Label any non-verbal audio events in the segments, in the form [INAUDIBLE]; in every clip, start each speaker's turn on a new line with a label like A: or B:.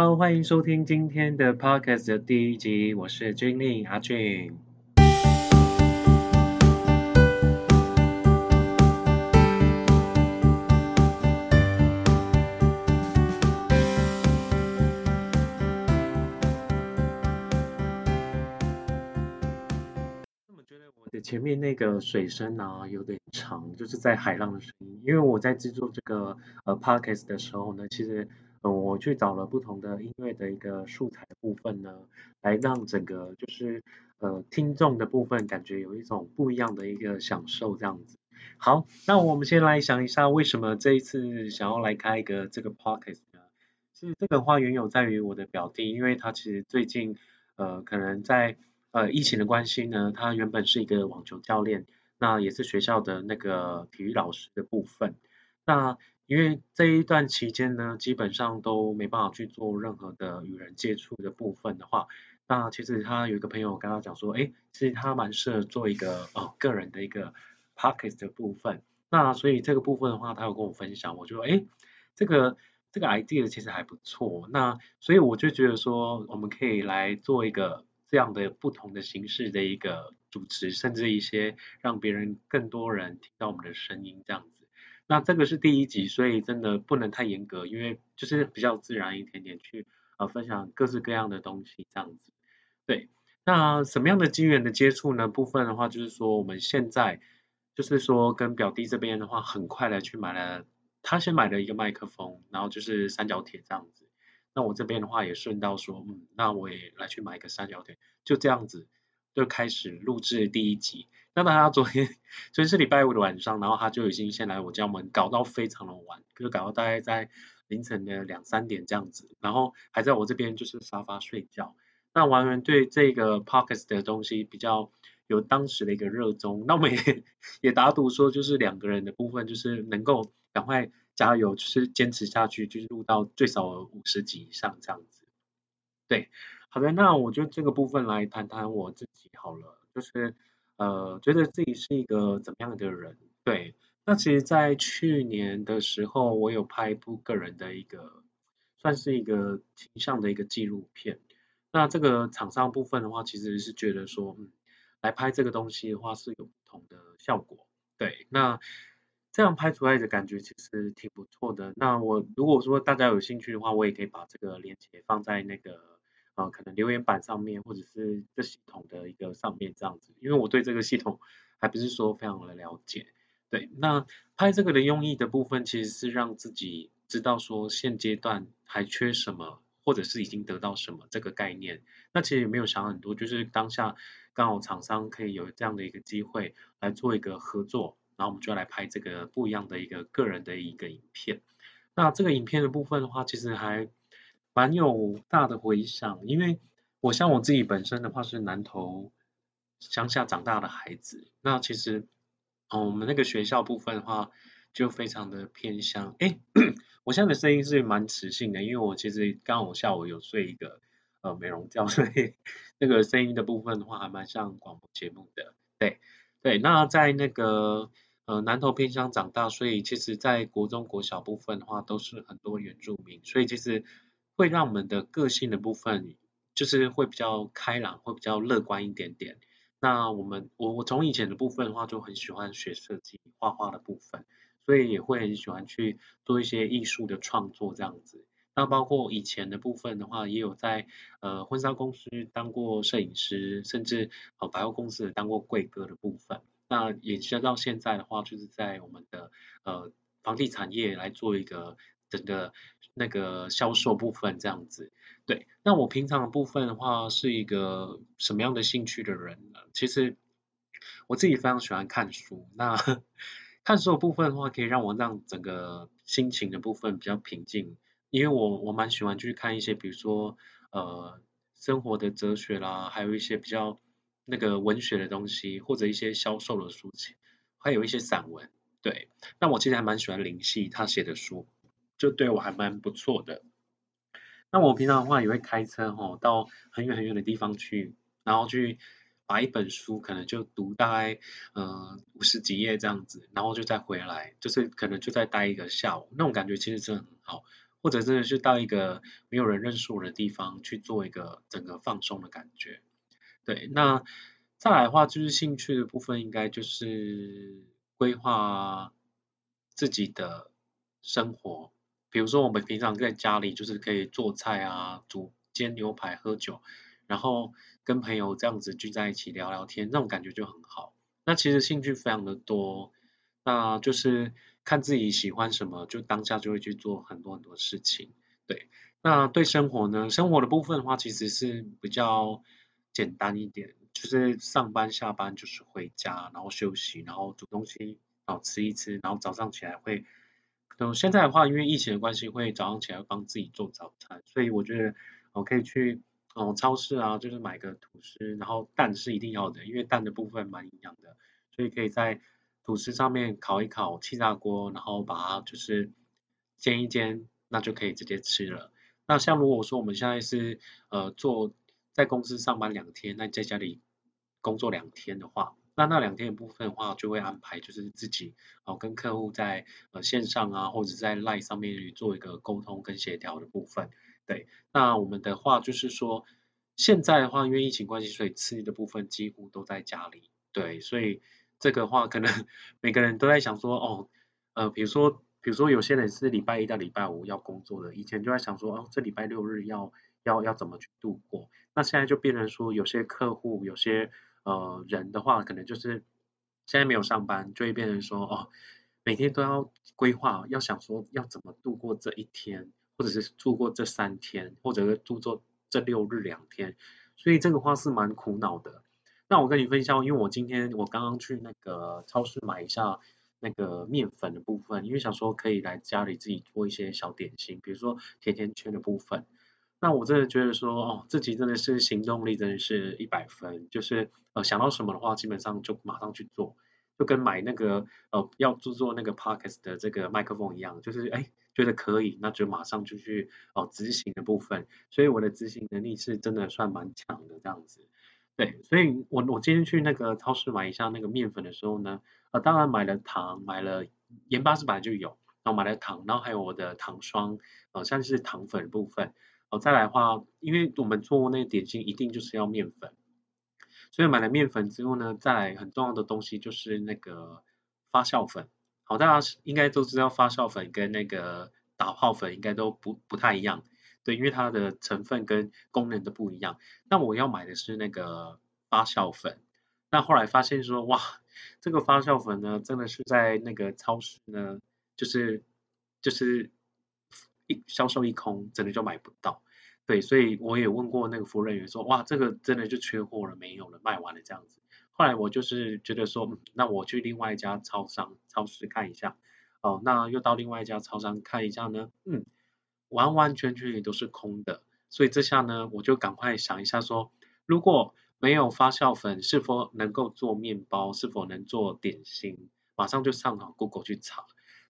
A: Hello，，欢迎收听今天的 podcast 的第一集，我是军令阿俊。那么觉得我的前面那个水声啊有点长，就是在海浪的声音，因为我在制作这个呃 podcast 的时候呢，其实。呃，我去找了不同的音乐的一个素材部分呢，来让整个就是呃听众的部分感觉有一种不一样的一个享受这样子。好，那我们先来想一下，为什么这一次想要来开一个这个 podcast 呢？是这个话缘由在于我的表弟，因为他其实最近呃可能在呃疫情的关系呢，他原本是一个网球教练，那也是学校的那个体育老师的部分，那。因为这一段期间呢，基本上都没办法去做任何的与人接触的部分的话，那其实他有一个朋友跟他讲说，哎，其实他蛮适合做一个呃个人的一个 pocket 的部分。那所以这个部分的话，他有跟我分享，我就说，哎，这个这个 idea 其实还不错。那所以我就觉得说，我们可以来做一个这样的不同的形式的一个主持，甚至一些让别人更多人听到我们的声音这样子。那这个是第一集，所以真的不能太严格，因为就是比较自然一点点去呃分享各式各样的东西这样子。对，那什么样的机缘的接触呢？部分的话就是说我们现在就是说跟表弟这边的话，很快的去买了，他先买了一个麦克风，然后就是三角铁这样子。那我这边的话也顺道说，嗯，那我也来去买一个三角铁，就这样子就开始录制第一集。那他昨天，[LAUGHS] 昨天是礼拜五的晚上，然后他就已经先来我家门，搞到非常的晚，就搞到大概在凌晨的两三点这样子，然后还在我这边就是沙发睡觉。那完全对这个 p o c k e t 的东西比较有当时的一个热衷，那我们也 [LAUGHS] 也打赌说，就是两个人的部分就是能够赶快加油，就是坚持下去，就是录到最少五十集以上这样子。对，好的，那我就这个部分来谈谈我自己好了，就是。呃，觉得自己是一个怎么样的人？对，那其实，在去年的时候，我有拍一部个人的一个，算是一个形象的一个纪录片。那这个厂商部分的话，其实是觉得说，嗯，来拍这个东西的话是有不同的效果。对，那这样拍出来的感觉其实挺不错的。那我如果说大家有兴趣的话，我也可以把这个链接放在那个。啊，可能留言板上面，或者是这系统的一个上面这样子，因为我对这个系统还不是说非常的了解。对，那拍这个的用意的部分，其实是让自己知道说现阶段还缺什么，或者是已经得到什么这个概念。那其实也没有想很多，就是当下刚好厂商可以有这样的一个机会来做一个合作，然后我们就来拍这个不一样的一个个人的一个影片。那这个影片的部分的话，其实还。蛮有大的回响，因为我像我自己本身的话是南投乡下长大的孩子，那其实哦我们那个学校部分的话就非常的偏乡，哎，[CLEARS THROAT] 我现在的声音是蛮磁性的，因为我其实刚好下午有睡一个呃美容觉，[LAUGHS] 所以那个声音的部分的话还蛮像广播节目的，对对，那在那个呃南投偏乡长大，所以其实在国中国小部分的话都是很多原住民，所以其实。会让我们的个性的部分，就是会比较开朗，会比较乐观一点点。那我们我我从以前的部分的话，就很喜欢学设计、画画的部分，所以也会很喜欢去做一些艺术的创作这样子。那包括以前的部分的话，也有在呃婚纱公司当过摄影师，甚至呃百货公司当过柜哥的部分。那也直到现在的话，就是在我们的呃房地产业来做一个。整个那个销售部分这样子，对，那我平常的部分的话是一个什么样的兴趣的人呢？其实我自己非常喜欢看书，那看书的部分的话，可以让我让整个心情的部分比较平静，因为我我蛮喜欢去看一些，比如说呃生活的哲学啦，还有一些比较那个文学的东西，或者一些销售的书籍，还有一些散文，对，那我其实还蛮喜欢林夕他写的书。就对我还蛮不错的。那我平常的话也会开车吼，到很远很远的地方去，然后去把一本书可能就读大概呃五十几页这样子，然后就再回来，就是可能就再待一个下午，那种感觉其实真的很好。或或者真的是到一个没有人认识我的地方去做一个整个放松的感觉。对，那再来的话就是兴趣的部分，应该就是规划自己的生活。比如说我们平常在家里就是可以做菜啊，煮煎牛排、喝酒，然后跟朋友这样子聚在一起聊聊天，那种感觉就很好。那其实兴趣非常的多，那就是看自己喜欢什么，就当下就会去做很多很多事情。对，那对生活呢？生活的部分的话，其实是比较简单一点，就是上班下班就是回家，然后休息，然后煮东西，然后吃一吃，然后早上起来会。就，现在的话，因为疫情的关系，会早上起来帮自己做早餐，所以我觉得我可以去哦超市啊，就是买个吐司，然后蛋是一定要的，因为蛋的部分蛮营养的，所以可以在吐司上面烤一烤，气炸锅，然后把它就是煎一煎，那就可以直接吃了。那像如果说我们现在是呃做在公司上班两天，那在家里工作两天的话。那那两天的部分的话，就会安排就是自己哦跟客户在呃线上啊，或者在 Line 上面做一个沟通跟协调的部分。对，那我们的话就是说，现在的话因为疫情关系，所以吃的部分几乎都在家里。对，所以这个话可能每个人都在想说，哦，呃，比如说比如说有些人是礼拜一到礼拜五要工作的，以前就在想说，哦，这礼拜六日要要要怎么去度过？那现在就变成说，有些客户有些。呃，人的话可能就是现在没有上班，就会变成说哦，每天都要规划，要想说要怎么度过这一天，或者是度过这三天，或者是度过这六日两天，所以这个话是蛮苦恼的。那我跟你分享，因为我今天我刚刚去那个超市买一下那个面粉的部分，因为想说可以来家里自己做一些小点心，比如说甜甜圈的部分。那我真的觉得说，哦，自己真的是行动力真的是一百分，就是呃想到什么的话，基本上就马上去做，就跟买那个呃要制作那个 podcast 的这个麦克风一样，就是哎觉得可以，那就马上就去哦执行的部分，所以我的执行能力是真的算蛮强的这样子。对，所以我我今天去那个超市买一下那个面粉的时候呢，呃当然买了糖，买了盐巴是本来就有，然后买了糖，然后还有我的糖霜，呃像是糖粉的部分。哦，再来的话，因为我们做那个点心一定就是要面粉，所以买了面粉之后呢，再来很重要的东西就是那个发酵粉。好，大家应该都知道发酵粉跟那个打泡粉应该都不不太一样，对，因为它的成分跟功能都不一样。那我要买的是那个发酵粉，那后来发现说，哇，这个发酵粉呢，真的是在那个超市呢，就是就是。一销售一空，真的就买不到。对，所以我也问过那个服务人员说，哇，这个真的就缺货了，没有了，卖完了这样子。后来我就是觉得说，那我去另外一家超商、超市看一下。哦，那又到另外一家超商看一下呢，嗯，完完全全也都是空的。所以这下呢，我就赶快想一下说，如果没有发酵粉，是否能够做面包？是否能做点心？马上就上好 Google 去查。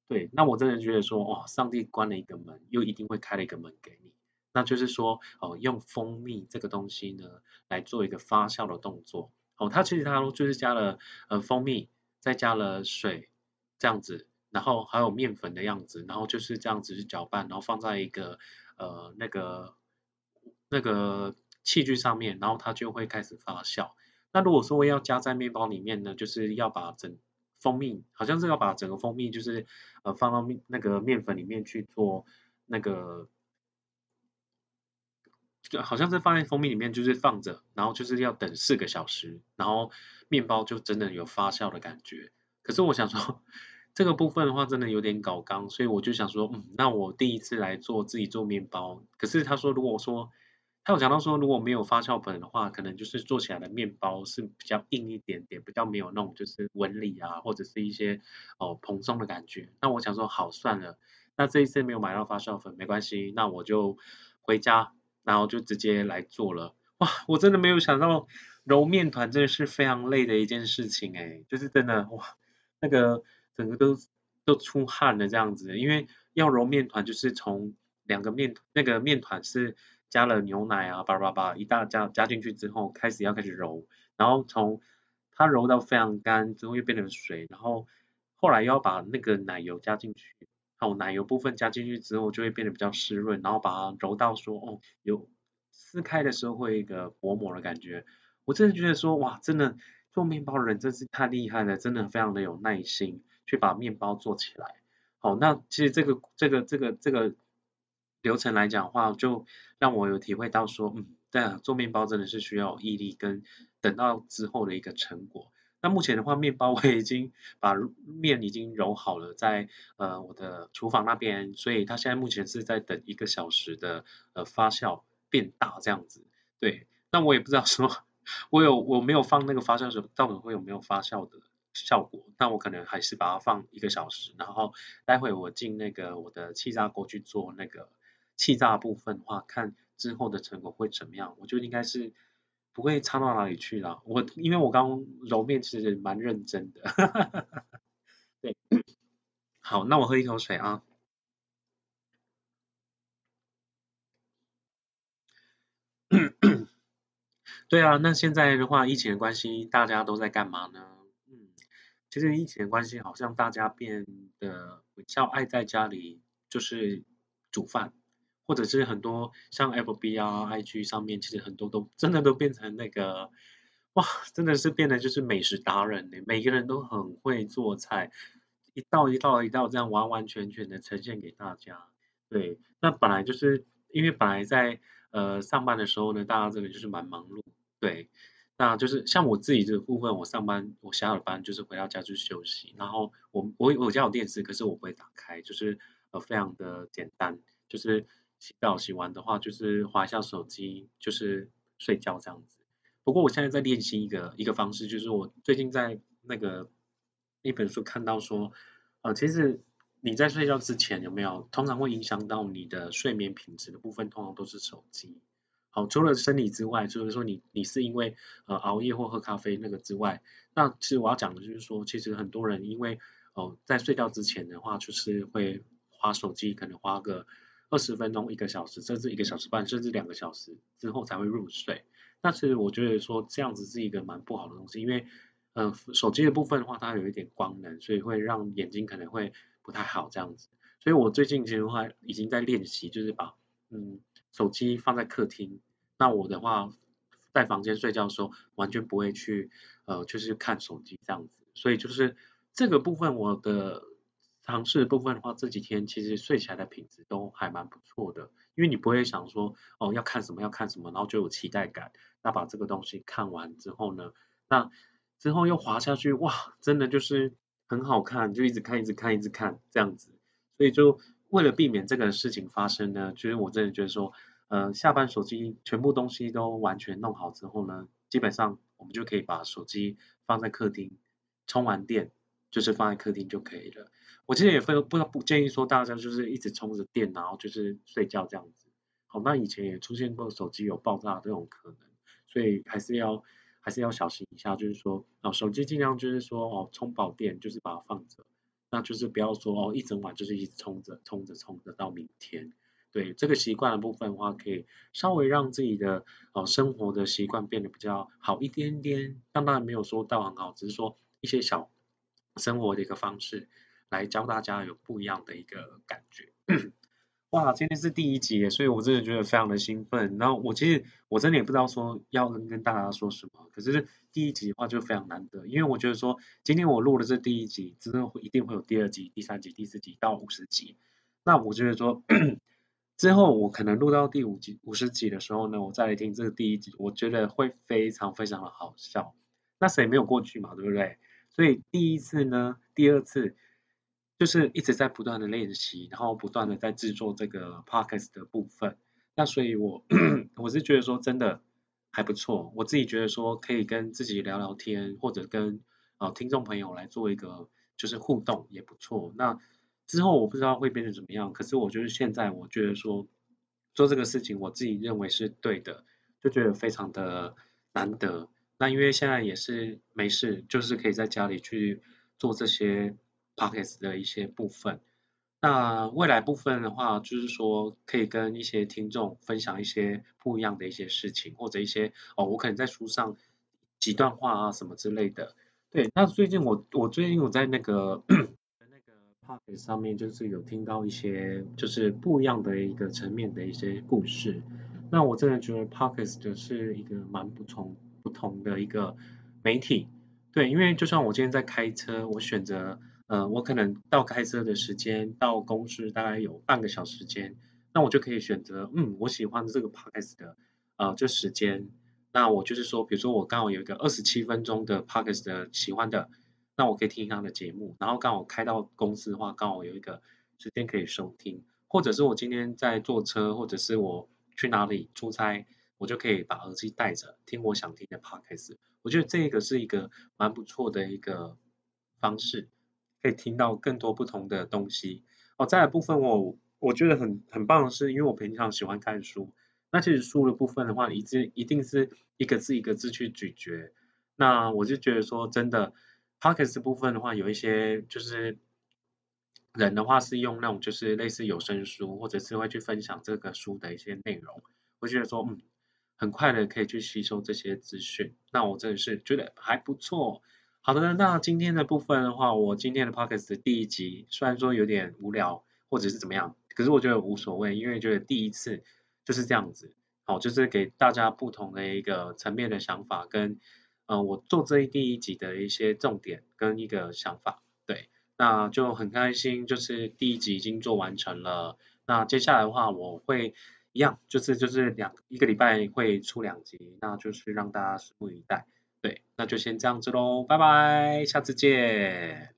A: 对，那我真的觉得说，哇，上帝关了一个门，又一定会开了一个门给你。那就是说，哦，用蜂蜜这个东西呢，来做一个发酵的动作。哦，它其实它就是加了呃蜂蜜，再加了水这样子，然后还有面粉的样子，然后就是这样子去搅拌，然后放在一个呃那个那个器具上面，然后它就会开始发酵。那如果说要加在面包里面呢，就是要把整蜂蜜好像是要把整个蜂蜜就是呃放到面那个面粉里面去做那个，好像是放在蜂蜜里面就是放着，然后就是要等四个小时，然后面包就真的有发酵的感觉。可是我想说这个部分的话真的有点搞刚，所以我就想说，嗯，那我第一次来做自己做面包。可是他说如果说他有讲到说，如果没有发酵粉的话，可能就是做起来的面包是比较硬一点点，比较没有那种就是纹理啊，或者是一些哦蓬松的感觉。那我想说，好算了，那这一次没有买到发酵粉没关系，那我就回家，然后就直接来做了。哇，我真的没有想到揉面团真的是非常累的一件事情哎，就是真的哇，那个整个都都出汗了这样子，因为要揉面团就是从两个面那个面团是。加了牛奶啊，叭叭叭，一大加加进去之后，开始要开始揉，然后从它揉到非常干之后又变成水，然后后来要把那个奶油加进去，好奶油部分加进去之后，就会变得比较湿润，然后把它揉到说哦，有撕开的时候会一个薄膜的感觉。我真的觉得说哇，真的做面包的人真是太厉害了，真的非常的有耐心去把面包做起来。好，那其实这个这个这个这个流程来讲的话，就让我有体会到说，嗯，对啊，做面包真的是需要毅力跟等到之后的一个成果。那目前的话，面包我已经把面已经揉好了，在呃我的厨房那边，所以它现在目前是在等一个小时的呃发酵变大这样子。对，那我也不知道说。我有我没有放那个发酵水，到底会有没有发酵的效果？那我可能还是把它放一个小时，然后待会我进那个我的气炸锅去做那个气炸部分的话，看之后的成果会怎么样？我觉得应该是不会差到哪里去了。我因为我刚揉面其实蛮认真的，[LAUGHS] 对，好，那我喝一口水啊。[CLEARS THROAT] 对啊，那现在的话，疫情的关系，大家都在干嘛呢？嗯，其实疫情的关系，好像大家变得比较爱在家里，就是煮饭，或者是很多像 FB 啊、IG 上面，其实很多都真的都变成那个，哇，真的是变得就是美食达人呢，每个人都很会做菜，一道一道一道这样完完全全的呈现给大家。对，那本来就是因为本来在呃上班的时候呢，大家真的就是蛮忙碌。对，那就是像我自己这个部分，我上班我下了班就是回到家就休息，然后我我我家有电视，可是我不会打开，就是呃非常的简单，就是洗澡洗完的话就是划一下手机，就是睡觉这样子。不过我现在在练习一个一个方式，就是我最近在那个一本书看到说，呃其实你在睡觉之前有没有通常会影响到你的睡眠品质的部分，通常都是手机。好，除了生理之外，就是说你你是因为呃熬夜或喝咖啡那个之外，那其实我要讲的就是说，其实很多人因为哦在睡觉之前的话，就是会花手机，可能花个二十分钟、一个小时，甚至一个小时半，甚至两个小时之后才会入睡。那其实我觉得说这样子是一个蛮不好的东西，因为呃手机的部分的话，它有一点光能，所以会让眼睛可能会不太好这样子。所以我最近其实话已经在练习，就是把嗯。手机放在客厅，那我的话在房间睡觉的时候完全不会去呃就是看手机这样子，所以就是这个部分我的尝试的部分的话，这几天其实睡起来的品质都还蛮不错的，因为你不会想说哦要看什么要看什么，然后就有期待感，那把这个东西看完之后呢，那之后又滑下去，哇，真的就是很好看，就一直看一直看一直看这样子，所以就。为了避免这个事情发生呢，就是我真的觉得说，呃，下班手机全部东西都完全弄好之后呢，基本上我们就可以把手机放在客厅，充完电就是放在客厅就可以了。我其实也不不不建议说大家就是一直充着电然后就是睡觉这样子。好，那以前也出现过手机有爆炸这种可能，所以还是要还是要小心一下，就是说，哦，手机尽量就是说哦充饱电，就是把它放着。那就是不要说哦，一整晚就是一直充着充着充着到明天。对这个习惯的部分的话，可以稍微让自己的哦生活的习惯变得比较好一点点。当然没有说到很好，只是说一些小生活的一个方式，来教大家有不一样的一个感觉。[CLEARS THROAT] 哇，今天是第一集，所以我真的觉得非常的兴奋。然后我其实我真的也不知道说要跟跟大家说什么，可是第一集的话就非常难得，因为我觉得说今天我录的这第一集，之后会一定会有第二集、第三集、第四集到五十集。那我觉得说 [CLEARS THROAT] 之后我可能录到第五集、五十集的时候呢，我再来听这个第一集，我觉得会非常非常的好笑。那谁没有过去嘛，对不对？所以第一次呢，第二次。就是一直在不断的练习，然后不断的在制作这个 podcast 的部分。那所以，我我是觉得说真的还不错。我自己觉得说可以跟自己聊聊天，或者跟呃听众朋友来做一个就是互动也不错。那之后我不知道会变成怎么样，可是我就是现在我觉得说做这个事情，我自己认为是对的，就觉得非常的难得。那因为现在也是没事，就是可以在家里去做这些。Pockets 的一些部分，那未来部分的话，就是说可以跟一些听众分享一些不一样的一些事情，或者一些哦，我可能在书上几段话啊什么之类的。对，那最近我我最近我在那个 [CLEARS THROAT] 那个 podcast 上面就是有听到一些就是不一样的一个层面的一些故事。那我真的觉得 podcast 是一个蛮不同不同的一个媒体。对，因为就算我今天在开车，我选择呃，我可能到开车的时间到公司大概有半个小时间，那我就可以选择，嗯，我喜欢这个 podcast 的呃这时间，那我就是说，比如说我刚好有一个二十七分钟的 podcast 的喜欢的，那我可以听他的节目，然后刚好开到公司的话，刚好有一个时间可以收听，或者是我今天在坐车，或者是我去哪里出差。我就可以把耳机戴着听我想听的 podcast，我觉得这个是一个蛮不错的一个方式，可以听到更多不同的东西。哦，再来部分我我觉得很很棒的是，因为我平常喜欢看书，那其实书的部分的话，一定一定是一个字一个字去咀嚼。那我就觉得说真的，podcast 部分的话，有一些就是人的话是用那种就是类似有声书，或者是会去分享这个书的一些内容，我觉得说嗯。很快的可以去吸收这些资讯，那我真的是觉得还不错。好的，那今天的部分的话，我今天的 podcast 第一集虽然说有点无聊或者是怎么样，可是我觉得无所谓，因为觉得第一次就是这样子，好，就是给大家不同的一个层面的想法跟，呃，我做这一第一集的一些重点跟一个想法，对，那就很开心，就是第一集已经做完成了，那接下来的话我会。一样，就是就是两一个礼拜会出两集，那就是让大家拭目以待。对，那就先这样子喽，拜拜，下次见。